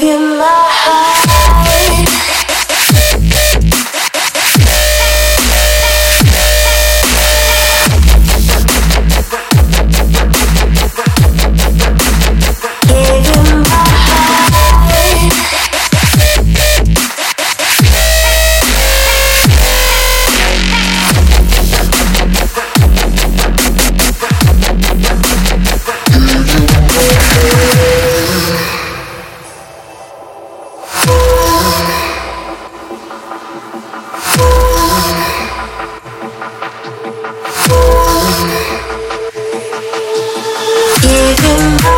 give you my Oh.